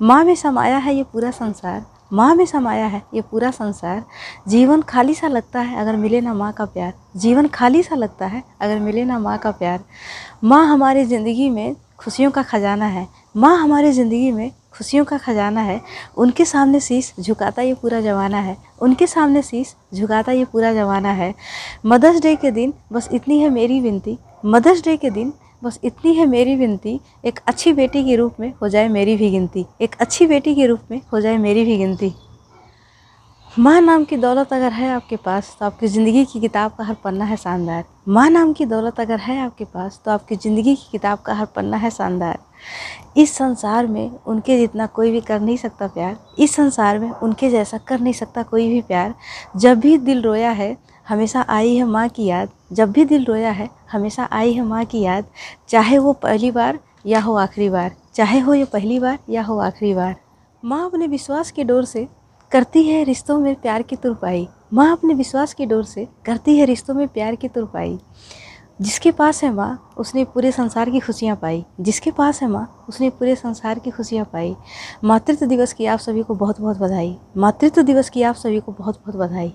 माँ में समाया है ये पूरा संसार, माँ में समाया है ये पूरा संसार। जीवन खाली सा लगता है अगर मिले ना माँ का प्यार। जीवन खाली सा लगता है अगर मिले ना माँ का प्यार। माँ हमारी ज़िंदगी में खुशियों का खजाना है। माँ हमारी ज़िंदगी में खुशियों का खजाना है। उनके सामने शीश झुकाता ये पूरा ज़माना है। उनके सामने शीश झुकाता ये पूरा ज़माना है। मदर्स डे के दिन बस इतनी है मेरी विनती। मदर्स डे के दिन बस इतनी है मेरी विनती एक अच्छी बेटी के रूप में हो जाए मेरी भी गिनती, एक अच्छी बेटी के रूप में हो जाए मेरी भी गिनती। माँ नाम की दौलत अगर है आपके पास तो आपकी ज़िंदगी की किताब का हर पन्ना है शानदार। माँ नाम की दौलत अगर है आपके पास तो आपकी ज़िंदगी की किताब का हर पन्ना है शानदार। इस संसार में उनके जितना कोई भी कर नहीं सकता प्यार, इस संसार में उनके जैसा कर नहीं सकता कोई भी प्यार, जब भी दिल रोया है, हमेशा आई है माँ की याद, जब भी दिल रोया है हमेशा आई है माँ की याद, चाहे वो पहली बार या हो आखिरी बार, चाहे हो ये पहली बार या हो आखिरी बार। माँ अपने विश्वास की डोर से करती है रिश्तों में प्यार की तुरपाई। माँ अपने विश्वास की डोर से करती है रिश्तों में प्यार की तुरपाई। जिसके पास है माँ, उसने पूरे संसार की खुशियाँ पाई। जिसके पास है माँ, उसने पूरे संसार की खुशियाँ पाई। मातृत्व दिवस की आप सभी को बहुत बहुत बधाई। मातृत्व दिवस की आप सभी को बहुत बहुत बधाई।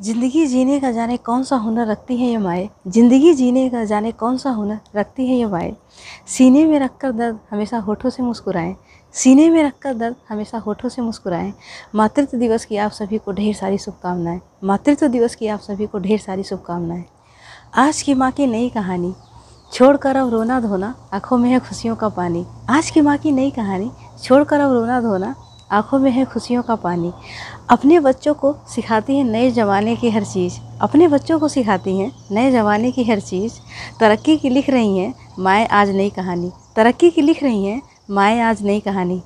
ज़िंदगी जीने का जाने कौन सा हुनर रखती है ये माए? ज़िंदगी जीने का जाने कौन सा हुनर रखती है ये माए? सीने में रखकर दर्द हमेशा होठों से मुस्कुराएँ। सीने में रखकर दर्द हमेशा होठों से मुस्कुराएँ। मातृत्व दिवस की आप सभी को ढेर सारी शुभकामनाएँ। मातृत्व दिवस की आप सभी को ढेर सारी शुभकामनाएँ। आज की माँ की नई कहानी, छोड़कर अब रोना धोना, आँखों में है खुशियों का पानी। आज की माँ की नई कहानी, छोड़कर अब रोना धोना आँखों में है खुशियों का पानी। अपने बच्चों को सिखाती हैं नए ज़माने की हर चीज़। अपने बच्चों को सिखाती हैं नए ज़माने की हर चीज़। तरक्की की लिख रही हैं, माएँ आज नई कहानी। तरक्की की लिख रही हैं, माएँ आज नई कहानी।